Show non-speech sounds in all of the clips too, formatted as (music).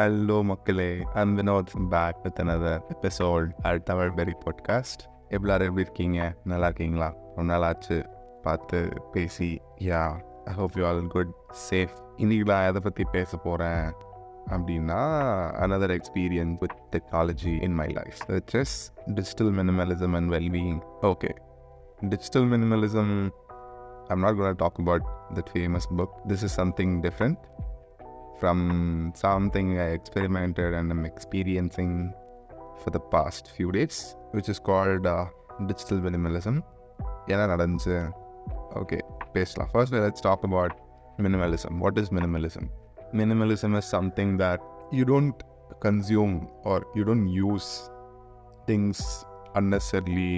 Hello மக்களே I'm Vinod back with another episode at Tamil பெரி podcast எல்லாரும் எப்படி இருக்கீங்க நல்லா இருக்கீங்களா ரொம்ப நாள் ஆச்சு பார்த்து பேசி yeah I hope you all good safe இன்னைக்கு நான் எதை பற்றி பேச போகிறேன் அப்படின்னா another experience with technology in my life which is digital minimalism and well-being okay digital minimalism i'm not going to talk about that famous book this is something different from something I experimented and I'm experiencing for the past few days, which is called uh, digital minimalism. என்ன நடந்துச்சு okay பேசலாம் first let's talk about minimalism what is minimalism minimalism is something that you don't consume are you don't use things unnecessarily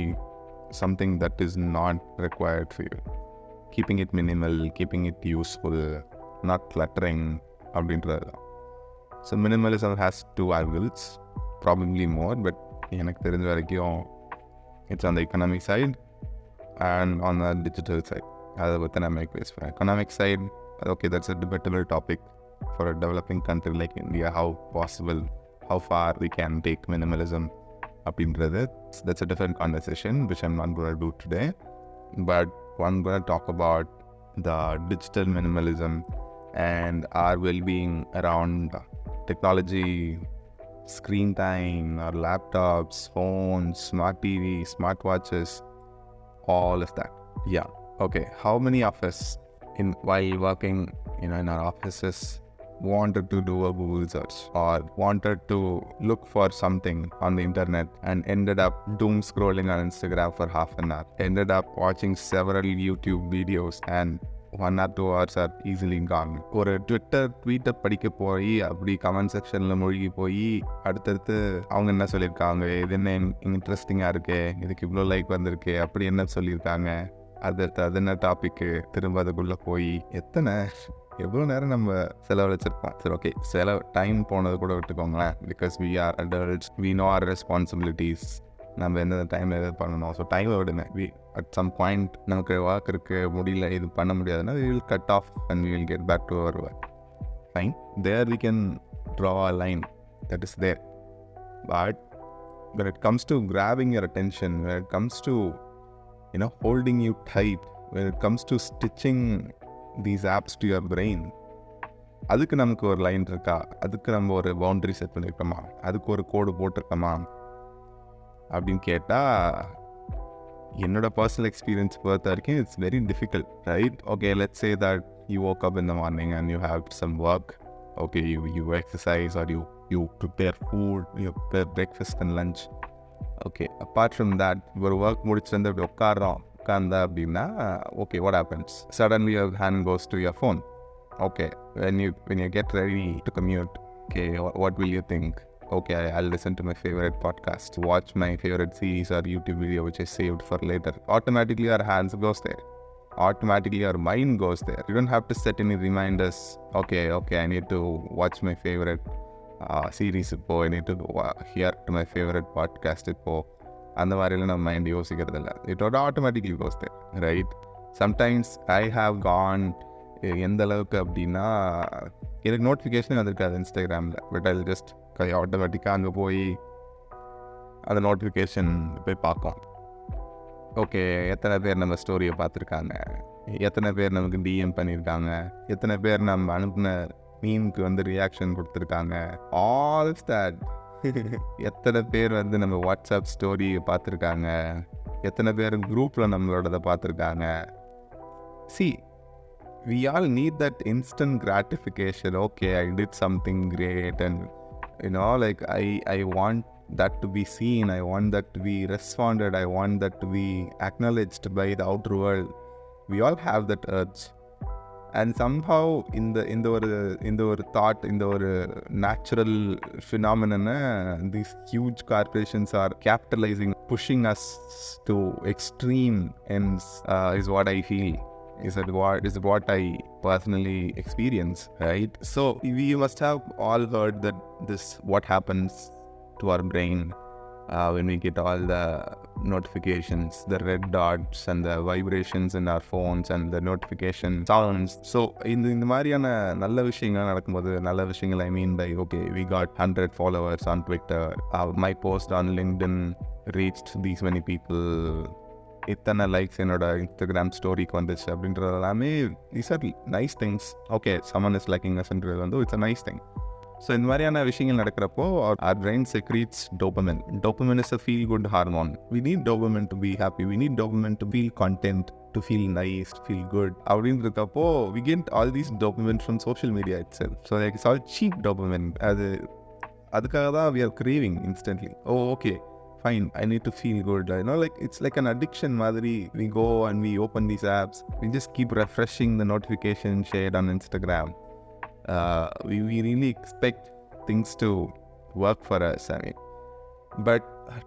something that is not required for you keeping it minimal keeping it useful not cluttering அப்படின்றது தான் so minimalism has two angles probably more but எனக்கு தெரிஞ்ச வரைக்கும் it's on the economic side and on the digital side அதை பற்றி நான் மேக் பேசுவேன் economic side okay that's a டிபெட்டபிள் topic for a developing country like India how possible how far we can take minimalism அப்படின்றது that's a different conversation which I'm not gonna do today but one cone talk about the digital minimalism and our well-being around technology screen time our laptops phones smart tv smartwatches all of that. Yeah. Okay how many of us in while working you know in our offices wanted to do a google search or wanted to look for something on the internet and ended up doom scrolling on instagram for half an hour ended up watching several youtube videos and one or two hours are easily gone ஒரு Twitter ட்வீட்டை படிக்க போய் அப்படி comment செக்ஷனில் மூழ்கி போய் அடுத்தடுத்து அவங்க என்ன சொல்லியிருக்காங்க? இது என்ன இன்ட்ரெஸ்டிங்காக இருக்கு? இதுக்கு இவ்வளோ லைக் வந்திருக்கு? அப்படி என்ன சொல்லியிருக்காங்க? அடுத்தடுத்து அது என்ன டாப்பிக்கு திரும்ப அதுக்குள்ளே போய் எத்தனை எவ்வளோ நேரம் நம்ம செலவழிச்சிருப்போம்? சரி ஓகே செலவு டைம் போனது கூட விட்டுக்கோங்களேன். Because we are adults we know our responsibilities நம்ம எந்தெந்த டைமில் எது பண்ணணும். ஸோ டைமை விடுங்க. வி அட் சம் பாயிண்ட் நமக்கு ஒர்க் இருக்குது முடியல இது பண்ண முடியாதுன்னா we will cut off and we will get back to our work fine there we can draw a line that is there but when it comes to grabbing your attention, when it comes to, you know, holding you tight, when it comes to stitching these apps to your brain, அதுக்கு நமக்கு ஒரு line இருக்கா? அதுக்கு நம்ம ஒரு boundary set பண்ணியிருக்கோமா அதுக்கு ஒரு கோடு போட்டிருக்கோமா? அப்படின்னு கேட்டால் என்னோட பர்சனல் எக்ஸ்பீரியன்ஸ் பொறுத்த வரைக்கும் it's very difficult right okay let say that you work up in the morning and you have some work okay you you exercise R you you prepare food you prepare breakfast and lunch okay apart from that ஒரு work முடிச்சுட்டு வந்து அப்படி உட்காடுறோம் உட்காந்தா அப்படின்னா okay what happens suddenly your hand goes to your phone okay when you when you get ready to commute okay what will you think okay, I'll listen to my favorite podcast, watch my favorite series or YouTube video which I saved for later. Automatically our hands goes there. Automatically our mind goes there. You don't have to set any reminders. Okay, okay, I need to watch my favorite uh, series இப்போ I need to uh, hear to my favorite podcast இப்போ அந்த மாதிரிலாம் நம்ம mind யோசிக்கிறது இல்லை it ஓட automatically goes there right sometimes I have gone எந்த அளவுக்கு அப்படின்னா எனக்கு நோட்டிஃபிகேஷன் வந்திருக்காது இன்ஸ்டாகிராமில் பட் ஐ ஜஸ்ட் கை ஆட்டோமேட்டிக்காக அங்கே போய் அந்த நோட்டிஃபிகேஷன் போய் பார்க்கும். ஓகே எத்தனை பேர் நம்ம ஸ்டோரியை பார்த்துருக்காங்க? எத்தனை பேர் நமக்கு டிஎம் பண்ணியிருக்காங்க எத்தனை பேர் நம்ம அனுப்பின மீனுக்கு வந்து ரியாக்ஷன் கொடுத்துருக்காங்க? ஆல் தட் (laughs) எத்தனை பேர் வந்து நம்ம வாட்ஸ்அப் ஸ்டோரி பார்த்துருக்காங்க? எத்தனை பேர் குரூப்பில் நம்மளோடதை பார்த்துருக்காங்க? See we all need that instant gratification okay I did something great and you know like i i want that to be seen. I want that to be responded. I want that to be acknowledged by the outer world. We all have that urge. And somehow in the in the in the thought in the natural phenomenon these huge corporations are capitalizing pushing us to extreme ends uh, is what i feel is that what is what I personally experience, right? So we must have all heard that this what happens to our brain uh, when we get all the notifications, the red dots and the vibrations in our phones and the notification sounds. So இந்த இந்த மாதிரியான நல்ல விஷயங்கள் நடக்கும்போது நல்ல விஷயங்கள் ஐ mean by okay we got hundred followers on Twitter my post on LinkedIn reach these many people இத்தனை likes என்னோட இன்ஸ்டாகிராம் ஸ்டோரிக்கு வந்துச்சு அப்படின்றது எல்லாமே is our nice things okay someone is liking அஸ்ன்றது வந்து it's a nice thing so இந்த மாதிரியான விஷயங்கள் நடக்கிறப்போ our brain secretes dopamine dopamine is a feel good hormone we need dopamine to be happy we need dopamine to feel content to feel nice feel good அப்படின்றக்கப்போ we get all these document from social media it's so like it's all cheap dopamine அது அதுக்காக தான் we are craving instantly oh okay fine i need to feel good you know like it's like an addiction madri we go and we open these apps we just keep refreshing the notification shared on instagram uh, we, we really expect things to work for us i mean but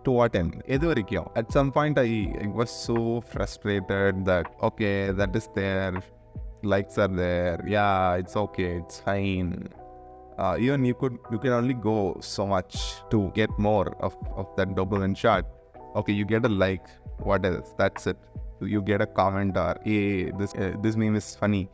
to what end எது வரைக்கும் at some point I, I was so frustrated that okay that is there likes are there yeah it's okay it's fine uh, even you could you can only go so much to get more of, of that dopamine shot okay you get a like what else that's it you get a comment or hey this uh, this meme is funny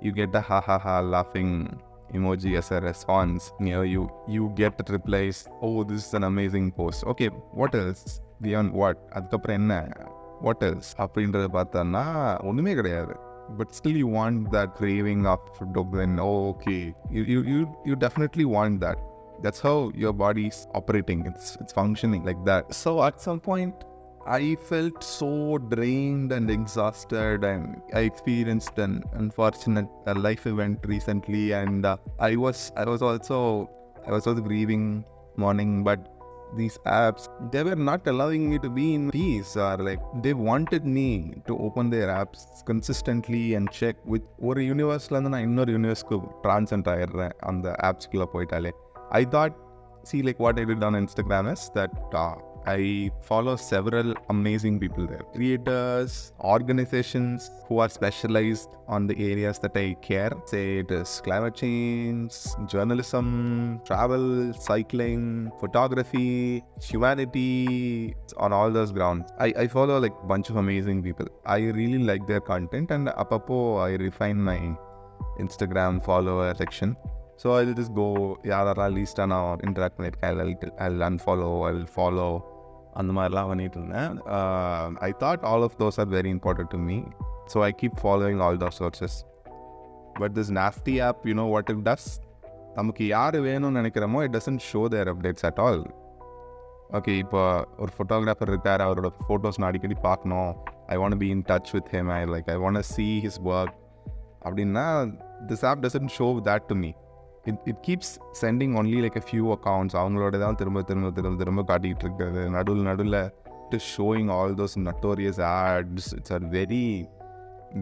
you get a ha ha ha laughing emoji as a response you know you you get the replies oh this is an amazing post okay what else beyond what அதுக்கப்புறம் என்ன what else அப்படின்றத பார்த்தோன்னா ஒன்றுமே கிடையாது but still you want that craving of dopamine. Oh, okay. You, you, you, you definitely want that. That's how your body's operating. It's it's functioning like that. So at some point, I felt so drained and exhausted, and I experienced an unfortunate uh, life event recently, and uh, I was I was also I was also grieving mourning, but these apps they were not allowing me to be in peace or like they wanted me to open their apps consistently and check with ஒரு யூனிவர்ஸ்லேருந்து நான் இன்னொரு யூனிவர்ஸ்க்கு ட்ரான்சென்ட் ஆயிடுறேன் அந்த ஆப்ஸ்குள்ளே போயிட்டாலே I thought see like what I did on Instagram is that uh, I follow several amazing people there creators, organizations who are specialized on the areas that I care. Say it is climate change, journalism, travel, cycling, photography, humanity, on all those grounds. I, I follow like bunch of amazing people. I really like their content and apapo I refine my Instagram follower section. So I'll just go, yeah, at least I'll interact with it. I'll, I'll unfollow, I'll follow. அந்த மாதிரிலாம் பண்ணிட்டு இருந்தேன். I thought all of those are very important to me so I keep following all those sources but this naughty app you know what it does நமக்கு யார் வேணும்னு நினைக்கிறோமோ it doesn't show their updates at all okay இப்போ ஒரு photographer இருக்கார் அவரோட photos நான் அடிக்கடி பார்க்கணும். I want be in touch with him I like I want see his work அப்படின்னா this app doesn't show that to me it it keeps sending only like a few accounts அவங்களோட தான் திரும்ப திரும்ப திரும்ப திரும்ப காட்டிகிட்டு இருக்கிறது நடுவில் நடுவில் to showing all those notorious ads it's are very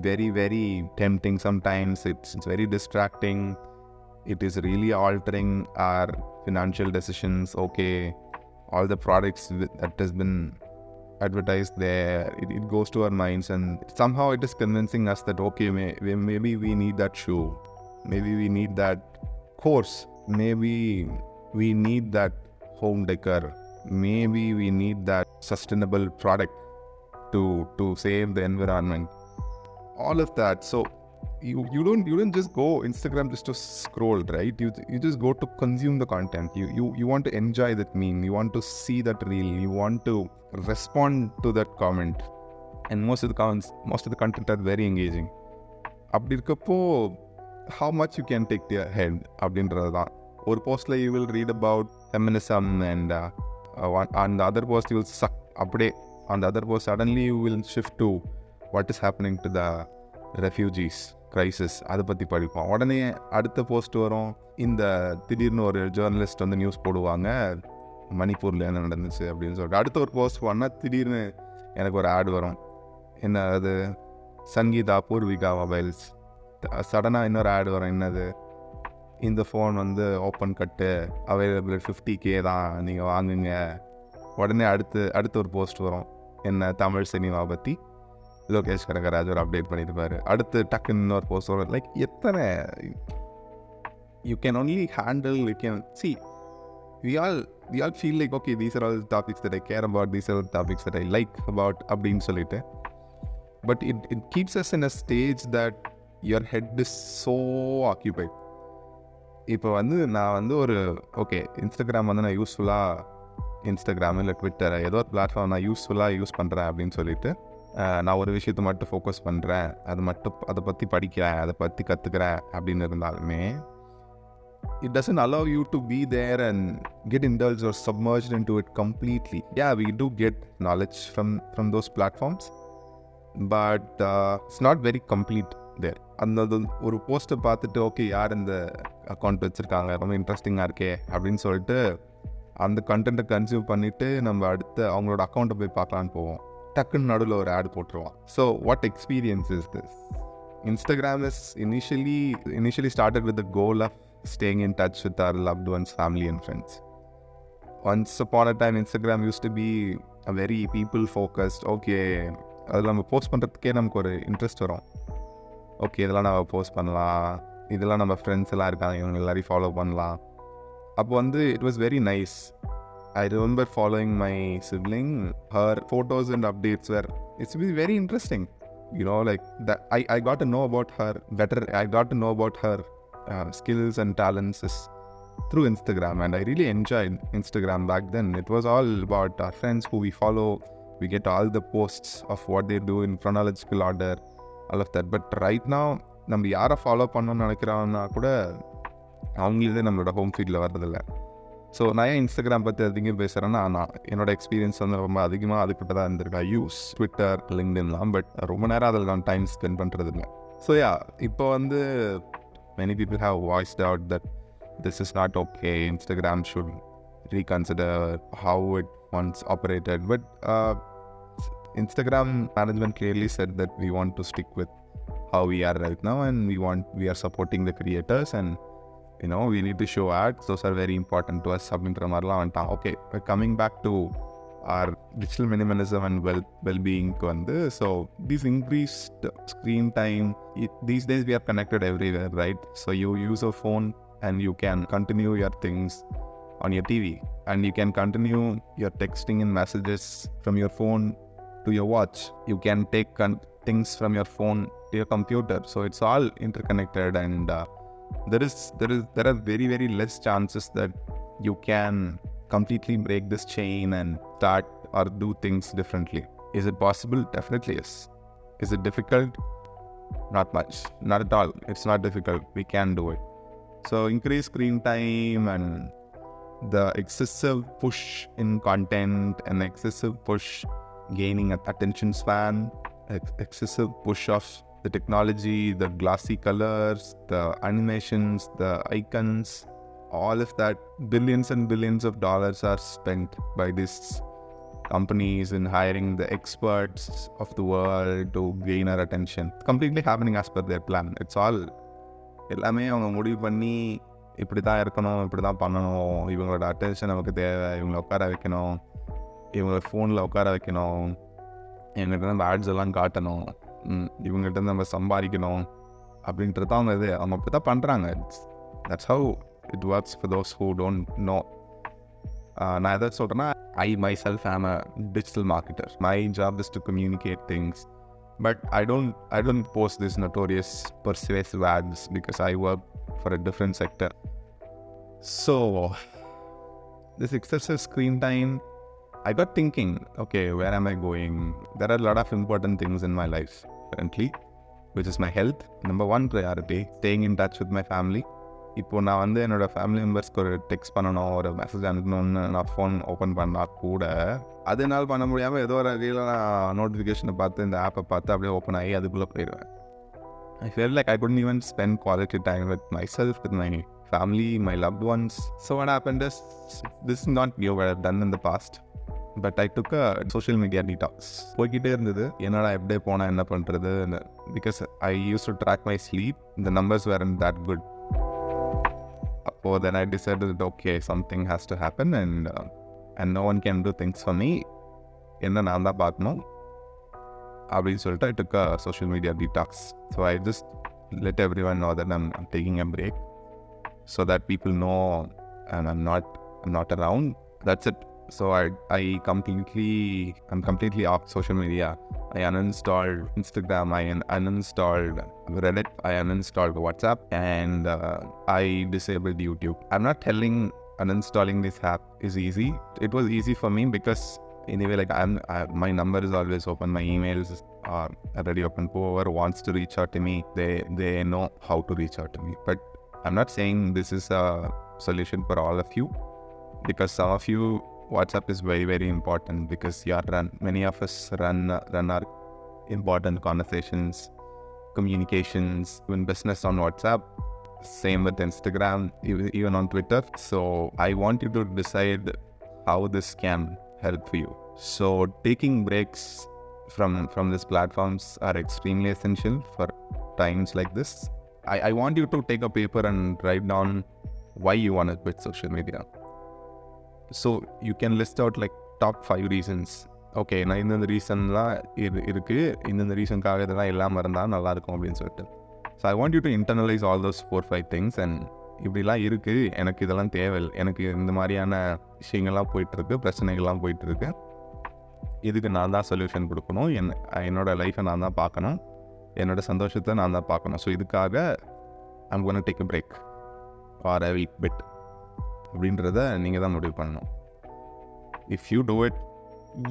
very very tempting sometimes it's it's very distracting it is really altering our financial decisions okay all the products wi- that has been advertised there it, it goes to our minds and somehow it is convincing us that okay may, we- maybe we need that shoe maybe we need that course maybe we need that home decor maybe we need that sustainable product to to save the environment all of that so you you don't you don't just go instagram just to scroll right you you just go to consume the content you you you want to enjoy that meme you want to see that reel you want to respond to that comment and most of the comments most of the content are very engaging அப்படி இருக்கப்போ how much you can take their head அப்படின்றது தான் ஒரு போஸ்ட்டில் you will read about feminism and அந்த other post you will suck அப்படியே அந்த other post suddenly you will shift to what is happening to the refugees crisis அதை பற்றி படிப்போம். உடனே அடுத்த போஸ்ட் வரும். இந்த திடீர்னு ஒரு ஜேர்னலிஸ்ட் வந்து நியூஸ் போடுவாங்க. மணிப்பூரில் என்ன நடந்துச்சு அப்படின்னு சொல்லிட்டு. அடுத்த ஒரு போஸ்ட் போனால் திடீர்னு எனக்கு ஒரு ஆட் வரும். என்ன அது? சங்கீதா பூர்விகா மொபைல்ஸ். சடனாக இன்னொரு ஆடு வரும். என்னது? இந்த ஃபோன் வந்து ஓப்பன் கட்டு அவைலபிள் ஃபிஃப்டி கே தான் நீங்கள் வாங்குங்க. உடனே அடுத்து அடுத்த ஒரு போஸ்ட் வரும். என்ன தமிழ் சினிமா பற்றி லோகேஷ் கனகராஜ் ஒரு அப்டேட் பண்ணியிருப்பார் அடுத்து டக்குன்னு இன்னொரு போஸ்ட் வரும். லைக் எத்தனை? You can only handle you can see we all we all feel like okay these are all topics that I care about these are topics that I like about அப்படின்னு சொல்லிட்டு. But it it keeps us in a stage that your head is so occupied இப்போ வந்து நான் வந்து ஒரு okay Instagram வந்து நான் யூஸ்ஃபுல்லாக இன்ஸ்டாகிராம் இல்லை ட்விட்டர் ஏதோ ஒரு பிளாட்ஃபார்ம் நான் யூஸ்ஃபுல்லாக யூஸ் பண்ணுறேன் அப்படின்னு சொல்லிட்டு நான் ஒரு விஷயத்தை மட்டும் ஃபோக்கஸ் பண்ணுறேன் அது மட்டும் அதை பற்றி படிக்கிறேன் அதை பற்றி கற்றுக்கிறேன் அப்படின்னு இருந்தாலுமே it doesn't allow you to be there and get indulge ஒரு submerge into it completely yeah we do get knowledge from from those platforms but it's not very complete there அந்த ஒரு போஸ்ட்டை பார்த்துட்டு ஓகே யார் இந்த அக்கௌண்ட் வச்சுருக்காங்க? ரொம்ப இன்ட்ரெஸ்டிங்காக இருக்கே அப்படின்னு சொல்லிட்டு அந்த கண்டென்ட்டை கன்சியூம் பண்ணிவிட்டு நம்ம அடுத்து அவங்களோட அக்கௌண்ட்டை போய் பார்க்கலான்னு போவோம். டக்குன்னு நடுவில் ஒரு ஆட் போட்டுருவான். So what experience is this Instagram is initially initially started with the goal of staying in touch with our loved ones family and friends once upon a time Instagram use to be a very people focused okay அதில் நம்ம post பண்ணுறதுக்கே நமக்கு ஒரு interest வரும். Okay இதெல்லாம் நம்ம post பண்ணலாம் இதெல்லாம் நம்ம ஃப்ரெண்ட்ஸ் எல்லாம் இருக்காங்க இவங்க எல்லாரையும் ஃபாலோ பண்ணலாம் அப்போ வந்து it was very nice I remember following my sibling her photos and updates where it's be very interesting you know like that I, I got to know about her better i got to know about her uh, skills and talents is through instagram and i really enjoyed instagram back then it was all about our friends who we follow we get all the posts of what they do in chronological order All of that but ரைட்னா நம்ம யாரை follow பண்ணணும்னு நினைக்கிறான்னா கூட அவங்களே நம்மளோட home ஃபீல்டில் வர்றதில்ல. So நான் ஏன் இன்ஸ்டாகிராம் பற்றி அதிகம் பேசுகிறேன்னா நான் என்னோட எக்ஸ்பீரியன்ஸ் வந்து ரொம்ப அதிகமாக அதுக்கிட்ட தான் இருந்திருக்கு. யூஸ் ட்விட்டர் லிங்க்டின்லாம் பட் ரொம்ப நேரம் அதில் நான் டைம் ஸ்பெண்ட் பண்ணுறது இல்லை ஸோ யா இப்போ வந்து many people have voiced out that this is not okay Instagram should reconsider how it once operated but Instagram management clearly said that we want to stick with how we are right now and we want we are supporting the creators and you know we need to show ads those are very important to us அப்படின்ற மாதிரிலாம் வந்துட்டான் okay coming back to our digital minimalism and well well-beingக்கு வந்து so these increased screen time it, these days we are connected everywhere right so you use a phone and you can continue your things on your TV and you can continue your texting and messages from your phone to your watch. You can take con- things from your phone to your computer. So it's all interconnected, and uh, there is there is there are very very less chances that you can completely break this chain and start or do things differently. Is it possible? Definitely yes. Is it difficult? Not much. Not at all. It's not difficult. We can do it. So increase screen time and the excessive push in content and excessive push gaining at- attention span, ex- excessive push of the technology, the glossy colors, the animations, the icons, all of that, billions and billions of dollars are spent by these companies in hiring the experts of the world to gain our attention. Completely happening as per their plan. It's all எல்லாமே அவங்க முடிவு பண்ணி இப்படி தான் இருக்கணும் இப்படி தான் பண்ணணும் இவங்களோட அட்டென்ஷன் நமக்கு தேவை இவங்களை உட்கார வைக்கணும் இவங்கள ஃபோனில் உட்கார வைக்கணும் எங்கள்கிட்ட நம்ம ஆட்ஸ் எல்லாம் காட்டணும் ம், இவங்ககிட்ட இருந்து நம்ம சம்பாதிக்கணும் அப்படின்றது தான் அவங்க இது அவங்க அப்படி தான் பண்ணுறாங்க that's how it works for those who don't know நான் எதாவது சொல்கிறேன்னா I myself am a digital marketer my job is to communicate things but I don't I don't post this notorious persuasive ads because I work for a different sector. So, this excessive screen time, I got thinking, okay, where am I going? There are a lot of important things in my life currently, which is my health. Number one priority, staying in touch with my family. இப்போ நான் வந்து என்னோட family மெம்பர்ஸ்க்கு ஒரு text பண்ணணும் ஒரு message அனுப்பணும்னு நான் phone open பண்ணால் கூட அது என்னால் பண்ண முடியாமல் ஏதோ ஒரு வகையில் நான் நோட்டிஃபிகேஷனை பார்த்து இந்த ஆப்பை பார்த்து அப்படியே ஓப்பன் ஆகி அதுக்குள்ளே போயிடுவேன் I felt like I couldn't even spend quality time with myself, with my family, my loved ones. So what happened is, this is not new what I've done in the past. But I took a social media detox போய்கிட்டே இருந்தது என்னடா எப்படியே போனால் என்ன பண்ணுறது because I use to track my sleep இந்த numbers where and that good அப்போது then I decided okay something has to happen and and no one can do things for me என்ன நான் தான் பார்க்கணும் அப்படின்னு சொல்லிட்டு I took a social media detox so I just let everyone know that I'm taking a break so that people know and I'm not I'm not around. That's it. so I I completely I'm completely off social media. I uninstalled Instagram. I uninstalled Reddit. I uninstalled WhatsApp, and uh, I disabled YouTube. I'm not telling uninstalling this app is easy. It was easy for me because anyway, like I'm I, my number is always open. My emails are already open. Whoever wants to reach out to me, they they know how to reach out to me. But I'm not saying this is a solution for all of you because some of you WhatsApp is very very important because you run many of us run run our important conversations, communications, even business on WhatsApp. Same with Instagram, even on Twitter. So I want you to decide how this can help you. So taking breaks from from these platforms are extremely essential for times like this. I, I want you to take a paper and write down why you want to quit social media. So you can list out like top five reasons okay நான் இந்தந்த ரீசன்லாம் இரு இருக்குது இந்தந்த ரீசனுக்காக இதெல்லாம் இல்லாமல் இருந்தால் நல்லாயிருக்கும் அப்படின்னு சொல்லிட்டு. So I want you to internalise all those four five things and இப்படிலாம் இருக்குது எனக்கு இதெல்லாம் தேவை எனக்கு இந்த மாதிரியான விஷயங்கள்லாம் போயிட்டுருக்கு பிரச்சனைகள்லாம் போயிட்டுருக்கு. இதுக்கு நான் தான் சொல்யூஷன் கொடுக்கணும். என் என்னோடய லைஃப்பை நான் தான் பார்க்கணும். என்னோடய சந்தோஷத்தை நான் தான் பார்க்கணும். ஸோ இதுக்காக I'm gonna take a break or I will bit அப்படின்றத நீங்கள் தான் முடிவு பண்ணணும் if you do it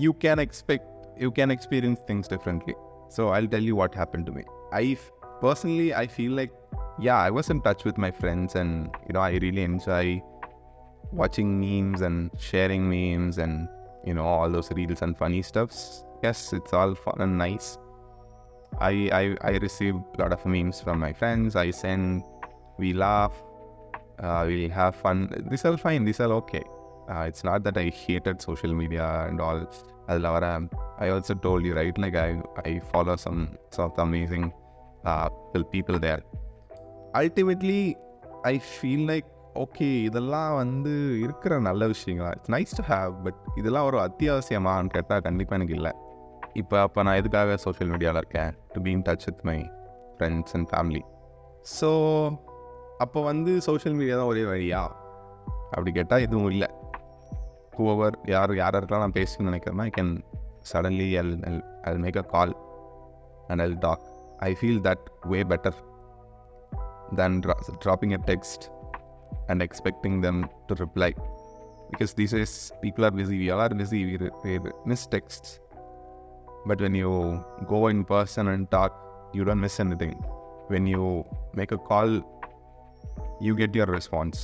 you can expect you can experience things differently so I tell you what happen to me I personally I feel like yeah, I was in touch with my friends, and you know, I really enjoy watching memes and sharing memes and you know all those reels and funny stuffs. Yes, it's all fun and nice. I I, I receive a lot of memes from my friends. I send, we laugh, uh, we have fun. These are fine. These are okay. Uh, it's not that I hated social media and all. Laura, I also told you right. Like I I follow some some of the amazing uh, people there. Ultimately I feel like okay இதெல்லாம் வந்து இருக்கிற நல்ல விஷயங்களா it's nice to have but இதெல்லாம் ஒரு அத்தியாவசியமான்னு கேட்டால் கண்டிப்பாக எனக்கு இல்லை இப்போ அப்போ நான் எதுக்காக சோஷியல் மீடியாவில் இருக்கேன் to be in touch with my friends and family so அப்போ வந்து சோஷியல் மீடியா தான் ஒரே வழியா? அப்படி கேட்டால் எதுவும் இல்லை. ஹூவர் யார் யாரெல்லாம் நான் பேசணும்னு நினைக்கிறேன்னா I can suddenly I'll I'll I'll make a call and I'll talk I feel that way better than dropping a text and expecting them to reply because these is people are busy we are busy we miss text but when you go in person and talk you don't miss anything when you make a call you get your response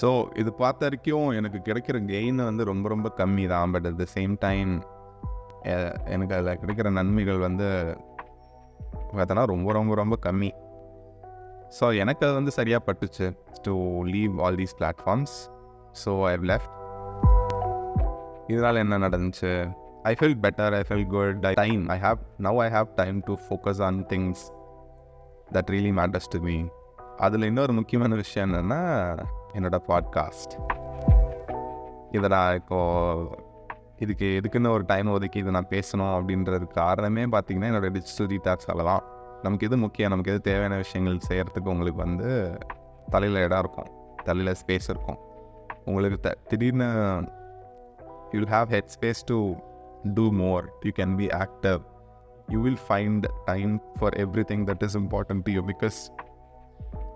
so இது பார்த்த வரைக்கும் எனக்கு கிடைக்கிற gain வந்து ரொம்ப ரொம்ப கம்மி தான் but at the same time எனக்கு அதில் கிடைக்கிற நன்மைகள் வந்து பார்த்தோன்னா ரொம்ப ரொம்ப ரொம்ப கம்மி. ஸோ எனக்கு அது வந்து சரியாக பட்டுச்சு. To leave all these platforms so I left இதனால் என்ன நடந்துச்சு? I feel better I feel good I time I have now I have time to focus on things that really matters to me அதில் இன்னொரு முக்கியமான விஷயம் என்னென்னா என்னோடய podcast இதை நான் இப்போது இதுக்கு எதுக்குன்னு ஒரு டைம் ஒதுக்கி இதை நான் பேசணும் அப்படின்றது காரணமே பார்த்தீங்கன்னா என்னோடய டிஜிட்டல் ரீசார்ஜால் தான். நமக்கு எது முக்கியம் நமக்கு எது தேவையான விஷயங்கள் செய்கிறதுக்கு உங்களுக்கு வந்து தலையில் இடம் இருக்கும் தலையில் ஸ்பேஸ் இருக்கும். உங்களுக்கு த திடீர்னு you have head space to do more you can be active you will find time for everything that is important to you because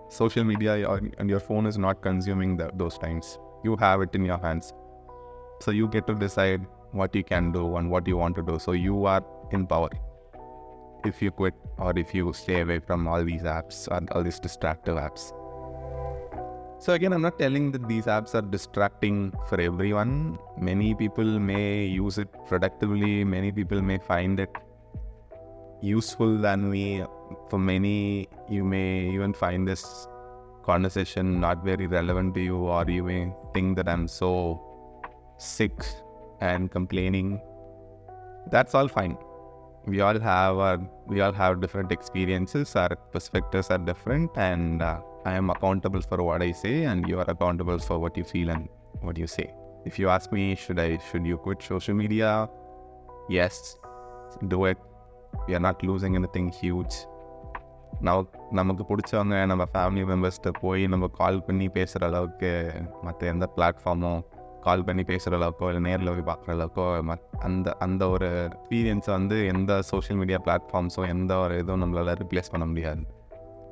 social media and your phone is not consuming the, those times. You have it in your hands. So you get to decide what you can do and what you want to do. So you are in power. If you quit or if you stay away from all these apps and all these distractive apps. So again, I'm not telling that these apps are distracting for everyone. Many people may use it productively. Many people may find it useful than me. For many, you may even find this conversation not very relevant to you, or you may think that I'm so sick and complaining. That's all fine. We all have our, we all have different experiences. Our perspectives are different, and uh, I am accountable for what I say, and you are accountable for what you feel and what you say. If you ask me, should I, should you quit social media? Yes, do it we are not losing anything huge நமக்கு நமக்கு பிடிச்சவங்க நம்ம family மெம்பர்ஸ்கிட்ட போய் நம்ம கால் பண்ணி பேசுகிற அளவுக்கு மற்ற எந்த பிளாட்ஃபார்மும் கால் பண்ணி பேசுகிற அளவுக்கோ இல்லை நேரில் போய் பார்க்குற அளவுக்கோ மத் அந்த அந்த ஒரு எக்ஸ்பீரியன்ஸை வந்து எந்த சோஷியல் மீடியா பிளாட்ஃபார்ம்ஸும் எந்த ஒரு இதுவும் நம்மளால் ரிப்ளேஸ் பண்ண முடியாது.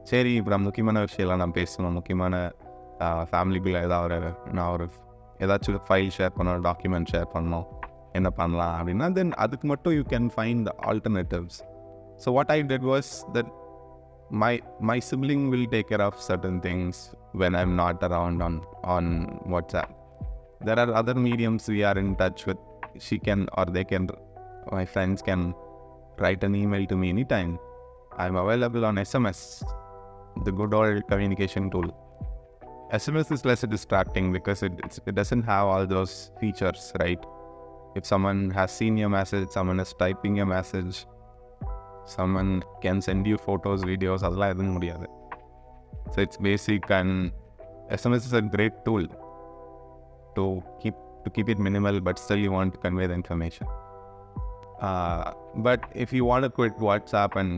சரி இப்போ நம்ம முக்கியமான விஷயம்லாம் நான் பேசணும். முக்கியமான ஃபேமிலிக்குள்ளே ஏதாவது ஒரு நான் ஒரு ஏதாச்சும் ஃபைல் ஷேர் பண்ணணும் டாக்குமெண்ட் ஷேர் பண்ணணும் என்ன பண்ணலாம் அப்படின்னா தென் அதுக்கு மட்டும் you can find alternatives so what I did was that my my sibling will take care of certain things when I'm not around on on WhatsApp. There are other mediums we are in touch with. She can or they can my friends can write an email to me anytime. I'm available on SMS, the good old communication tool. SMS is less distracting because it it doesn't have all those features, right? If someone has seen your message, someone is typing your message, someone can send you photos videos அதெல்லாம் எதுவும் முடியாது. So it's basic and SMS is a great tool to keep to keep it minimal but still you want to convey the information but if you want quit WhatsApp and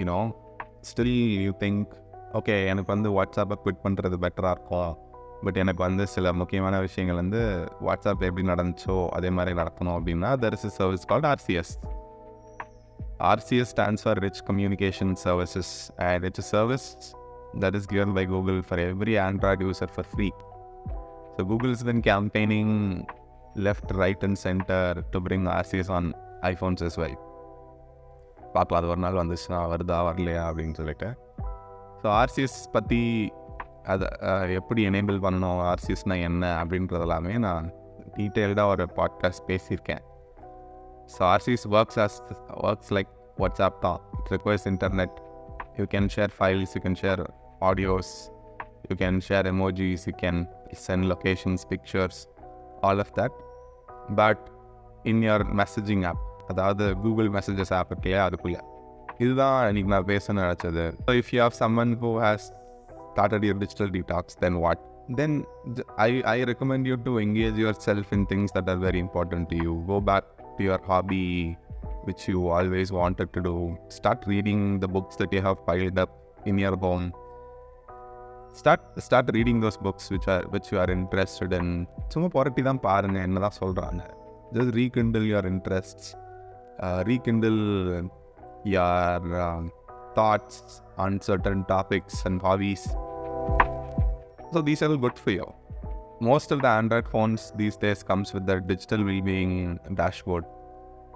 you know still you think okay எனக்கு வந்து வாட்ஸ்அப்பை quit பண்ணுறது பெட்டராக இருக்கும் but எனக்கு வந்து சில முக்கியமான விஷயங்கள் வந்து வாட்ஸ்அப் எப்படி நடந்துச்சோ அதே மாதிரி நடக்கணும் அப்படின்னா there is is service called RCS RCS stands for Rich Communication Services, and it's a service that is given by Google for every Android user for free. So Google has been campaigning left, right, and center to bring RCS on iPhones as well. பார்க்கலாம் அது ஒரு நாள் வந்துச்சுன்னா வருதா வரலையா அப்படின்னு சொல்லிட்டு so RCS பற்றி அதை எப்படி எனேபிள் பண்ணணும் ஆர்சிஎஸ்னால் என்ன அப்படின்றதெல்லாமே நான் டீட்டெயில்டாக ஒரு பாட்காஸ்ட் பேசியிருக்கேன் So RCS works as works like WhatsApp talk. It requires internet. You can share files, you can share audios, you can share emojis, you can send locations, pictures, all of that. But in your messaging app, அதாவது Google messages app இருக்கலையா அதுக்குள்ளே இதுதான் இன்னைக்கு நான் பேசணும்னு நினச்சது so if you have someone who has started your digital detox, then what? Then I, I recommend you to engage yourself in things that are very important to you. Go back to your hobby, which you always wanted to do. Start reading the books that you have piled up in your home. Start start reading those books which are which you are interested in. சும்மா புரட்டி தான் பாருங்க என்னதான் சொல்றாங்க just rekindle your interests uh, rekindle your um, thoughts on certain topics and hobbies so these are all good Most of the Android phones these days comes with the digital wellbeing dashboard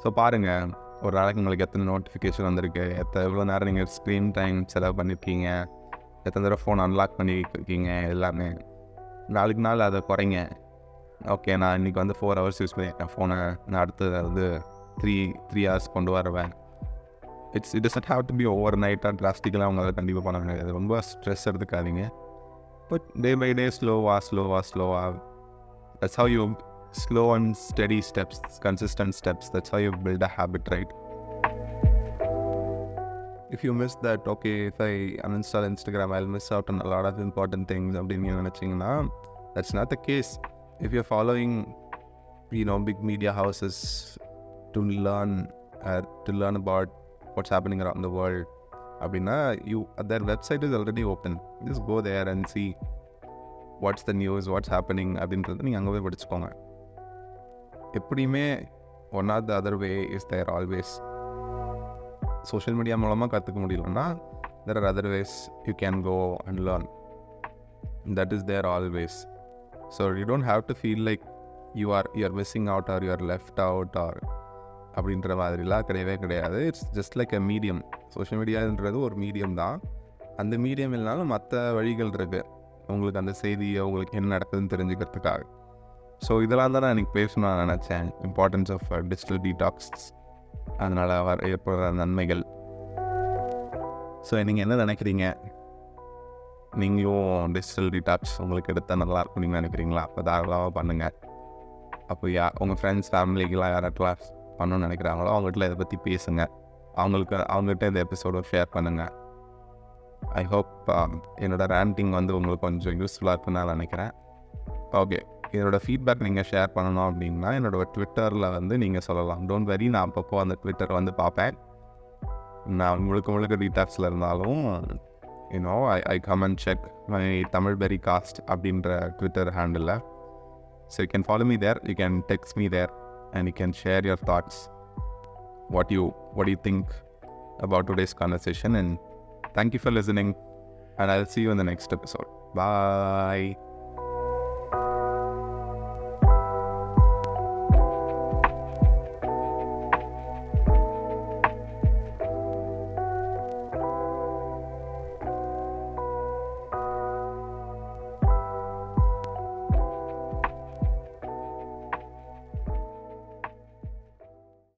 so பாருங்கள் ஒரு நாளைக்கு உங்களுக்கு எத்தனை notification வந்திருக்கு எத்தனை எவ்வளோ நேரம் நீங்கள் ஸ்க்ரீன் டைம் செலவு பண்ணியிருக்கீங்க எத்தனை தடவை ஃபோன் அன்லாக் பண்ணியிருக்கீங்க எல்லாமே. நாளுக்கு நாள் அதை குறைங்க. ஓகே நான் இன்றைக்கி வந்து ஃபோர் ஹவர்ஸ் யூஸ் பண்ணியிருக்கேன் ஃபோனை நான் அடுத்தது வந்து த்ரீ த்ரீ ஹவர்ஸ் கொண்டு வருவேன். It's it doesn't have to be over நைட்டாக டிராஸ்டிக்கலாக அவங்க அதை கண்டிப்பாக பண்ண முடியாது. ரொம்ப ஸ்ட்ரெஸ் எடுத்துக்காதீங்க. But day by day, slower, slower, slower. That's how you slow and steady steps, consistent steps. That's how you build a habit, right? If you miss that, okay, if I uninstall Instagram, I'll miss out on a lot of important things. That's not the case. If you're following, you know, big media houses to learn, uh, to learn about what's happening around the world, அப்படின்னா you their website is already open Just go there and see what's the news what's happening அப்படின்றத நீங்கள் அங்கே போய் படிச்சுக்கோங்க. எப்படியுமே one or the other way is there always social media மூலமாக கற்றுக்க முடியலன்னா there are other ways you can go and learn that is there always so you don't have to feel like you are you are missing out or you are left out or அப்படின்ற மாதிரிலாம் கிடையவே கிடையாது. It's just like a medium social மீடியான்றது ஒரு medium தான். அந்த medium இல்லைனாலும் மற்ற வழிகள் இருக்குது உங்களுக்கு அந்த செய்தியை உங்களுக்கு என்ன நடக்குதுன்னு தெரிஞ்சுக்கிறதுக்காக. ஸோ இதெல்லாம் தான் நான் எனக்கு பேசணும்னு நான் நினச்சேன். இம்பார்ட்டன்ஸ் ஆஃப் டிஜிட்டல் டீடாக்ஸ் அதனால் வர ஏற்படுற நன்மைகள். ஸோ நீங்கள் என்ன நினைக்கிறீங்க? நீங்களும் டிஜிட்டல் டீடாக்ஸ் உங்களுக்கு எடுத்தால் நல்லாயிருக்கும் நீங்கள் நினைக்கிறீங்களா? அப்போ தாராளமாக பண்ணுங்கள் அப்போ யா உங்கள் ஃப்ரெண்ட்ஸ் ஃபேமிலிக்கெலாம் யாராட்டெலாம் பண்ணணும்னு நினைக்கிறாங்களோ அவங்ககிட்ட இதை பற்றி பேசுங்கள் அவங்களுக்கு அவங்ககிட்ட இந்த எபிசோடை ஷேர் பண்ணுங்கள் ஐ ஹோப் என்னோடய ரேண்டிங் வந்து உங்களுக்கு கொஞ்சம் யூஸ்ஃபுல்லாக இருக்குன்னு நான் நினைக்கிறேன். ஓகே என்னோடய ஃபீட்பேக் நீங்கள் ஷேர் பண்ணணும் அப்படின்னா என்னோடய ட்விட்டரில் வந்து நீங்கள் சொல்லலாம். டோன்ட் வெரி நான் அப்பப்போ அந்த ட்விட்டர் வந்து பார்ப்பேன். நான் முழுக்க முழுக்க டீடாக்ஸில் இருந்தாலும் you know I I come and check my Tamil peri cost அப்படின்ற Twitter handle so you can follow me there you can text me there and you can share your thoughts what you what do you think about today's conversation? And thank you for listening and i'll see you in the next episode. Bye